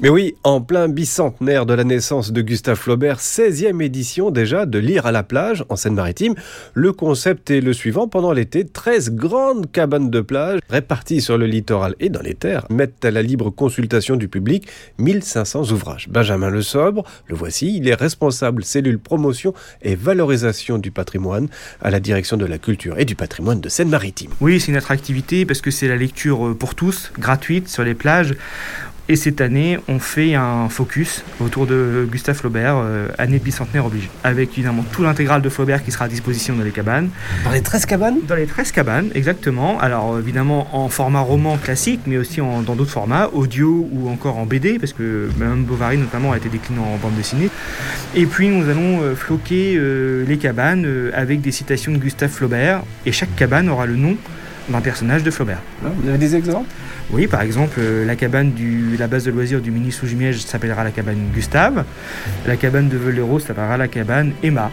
Mais oui, en plein bicentenaire de la naissance de Gustave Flaubert, 16e édition déjà de Lire à la plage en Seine-Maritime. Le concept est le suivant. Pendant l'été, 13 grandes cabanes de plage réparties sur le littoral et dans les terres mettent à la libre consultation du public 1500 ouvrages. Benjamin Le Sobre, le voici, il est responsable cellule promotion et valorisation du patrimoine à la direction de la culture et du patrimoine de Seine-Maritime. Oui, c'est une attractivité parce que c'est la lecture pour tous, gratuite sur les plages. Et cette année, on fait un focus autour de Gustave Flaubert, euh, année bicentenaire oblige, avec évidemment tout l'intégral de Flaubert qui sera à disposition dans les cabanes. Dans les 13 cabanes? Dans les 13 cabanes, exactement. Alors évidemment en format roman classique, mais aussi dans d'autres formats, audio ou encore en BD, parce que Mme Bovary notamment a été déclinée en bande dessinée. Et puis nous allons euh, floquer euh, les cabanes avec des citations de Gustave Flaubert, et chaque cabane aura le nom d'un personnage de Flaubert. Ah, vous avez des exemples? Oui, par exemple, euh, la cabane du la base de loisirs du mini sous s'appellera la cabane Gustave. La cabane de Velero s'appellera la cabane Emma.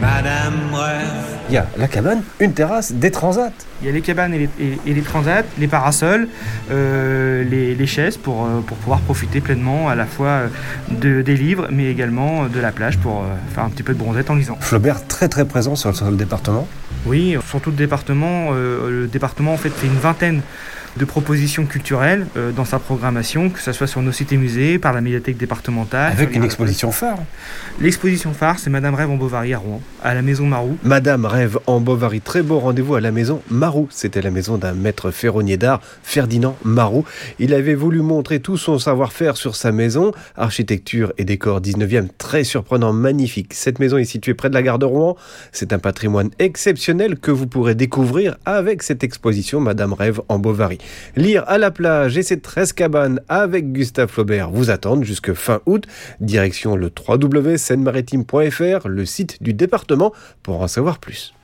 Madame Il y a la cabane, une terrasse, des transats. Il y a les cabanes et les, transats, les parasols, euh, les, chaises pour, euh, pour pouvoir profiter pleinement à la fois de, des livres, mais également de la plage pour faire un petit peu de bronzette en lisant. Flaubert très très présent sur le département oui, sur tout le département. Euh, le département en fait fait une vingtaine de propositions culturelles euh, dans sa programmation, que ce soit sur nos sites et musées, par la médiathèque départementale. Avec une exposition phare L'exposition phare, c'est Madame Rêve en Bovary à Rouen, à la maison Marou. Madame Rêve en Bovary, très beau rendez-vous à la maison Marou. C'était la maison d'un maître ferronnier d'art, Ferdinand Marou. Il avait voulu montrer tout son savoir-faire sur sa maison, architecture et décor 19e, très surprenant, magnifique. Cette maison est située près de la gare de Rouen. C'est un patrimoine exceptionnel que vous pourrez découvrir avec cette exposition Madame Rêve en Bovary. Lire à la plage et ses 13 cabanes avec Gustave Flaubert vous attendent jusque fin août. Direction le www.seine-maritime.fr, le site du département, pour en savoir plus.